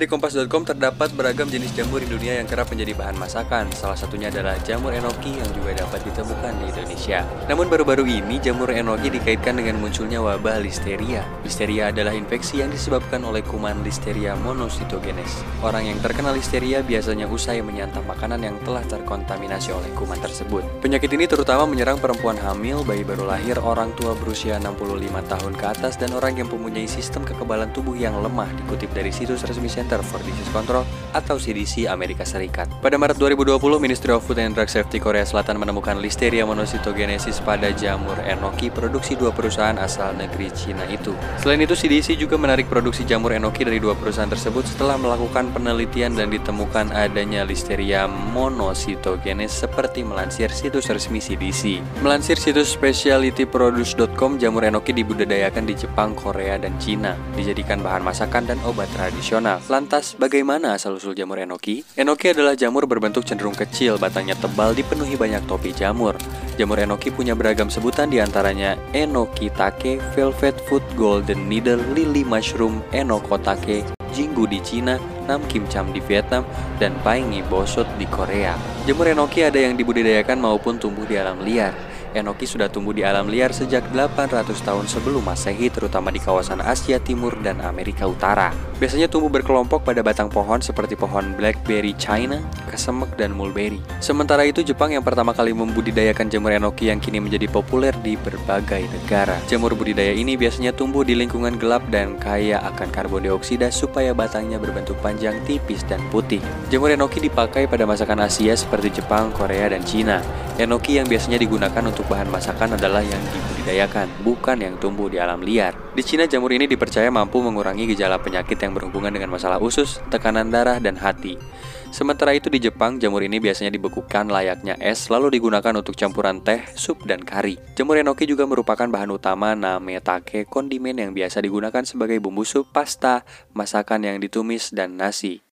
Dari Kompas.com terdapat beragam jenis jamur di dunia yang kerap menjadi bahan masakan. Salah satunya adalah jamur enoki yang juga dapat ditemukan di Indonesia. Namun baru-baru ini jamur enoki dikaitkan dengan munculnya wabah listeria. Listeria adalah infeksi yang disebabkan oleh kuman Listeria monocytogenes. Orang yang terkena listeria biasanya usai menyantap makanan yang telah terkontaminasi oleh kuman tersebut. Penyakit ini terutama menyerang perempuan hamil, bayi baru lahir, orang tua berusia 65 tahun ke atas, dan orang yang mempunyai sistem kekebalan tubuh yang lemah dikutip dari situs resmi Center for Disease Control atau CDC Amerika Serikat. Pada Maret 2020, Ministry of Food and Drug Safety Korea Selatan menemukan Listeria monocytogenesis pada jamur enoki produksi dua perusahaan asal negeri Cina itu. Selain itu, CDC juga menarik produksi jamur enoki dari dua perusahaan tersebut setelah melakukan penelitian dan ditemukan adanya Listeria monocytogenes seperti melansir situs resmi CDC. Melansir situs specialityproduce.com, jamur enoki dibudidayakan di Jepang, Korea, dan Cina, dijadikan bahan masakan dan obat tradisional. Lantas, bagaimana asal-usul jamur enoki? Enoki adalah jamur berbentuk cenderung kecil, batangnya tebal, dipenuhi banyak topi jamur. Jamur enoki punya beragam sebutan di antaranya enoki take, velvet foot, golden needle, lily mushroom, enokotake, jinggu di Cina, nam kim cham di Vietnam, dan paingi bosot di Korea. Jamur enoki ada yang dibudidayakan maupun tumbuh di alam liar. Enoki sudah tumbuh di alam liar sejak 800 tahun sebelum Masehi terutama di kawasan Asia Timur dan Amerika Utara. Biasanya tumbuh berkelompok pada batang pohon seperti pohon blackberry China, kesemek, dan mulberry. Sementara itu Jepang yang pertama kali membudidayakan jamur enoki yang kini menjadi populer di berbagai negara. Jamur budidaya ini biasanya tumbuh di lingkungan gelap dan kaya akan karbon dioksida supaya batangnya berbentuk panjang, tipis, dan putih. Jamur enoki dipakai pada masakan Asia seperti Jepang, Korea, dan Cina. Enoki yang biasanya digunakan untuk bahan masakan adalah yang dibudidayakan, bukan yang tumbuh di alam liar. Di Cina, jamur ini dipercaya mampu mengurangi gejala penyakit yang berhubungan dengan masalah usus, tekanan darah, dan hati. Sementara itu di Jepang, jamur ini biasanya dibekukan layaknya es lalu digunakan untuk campuran teh, sup, dan kari. Jamur enoki juga merupakan bahan utama nametake kondimen yang biasa digunakan sebagai bumbu sup, pasta, masakan yang ditumis, dan nasi.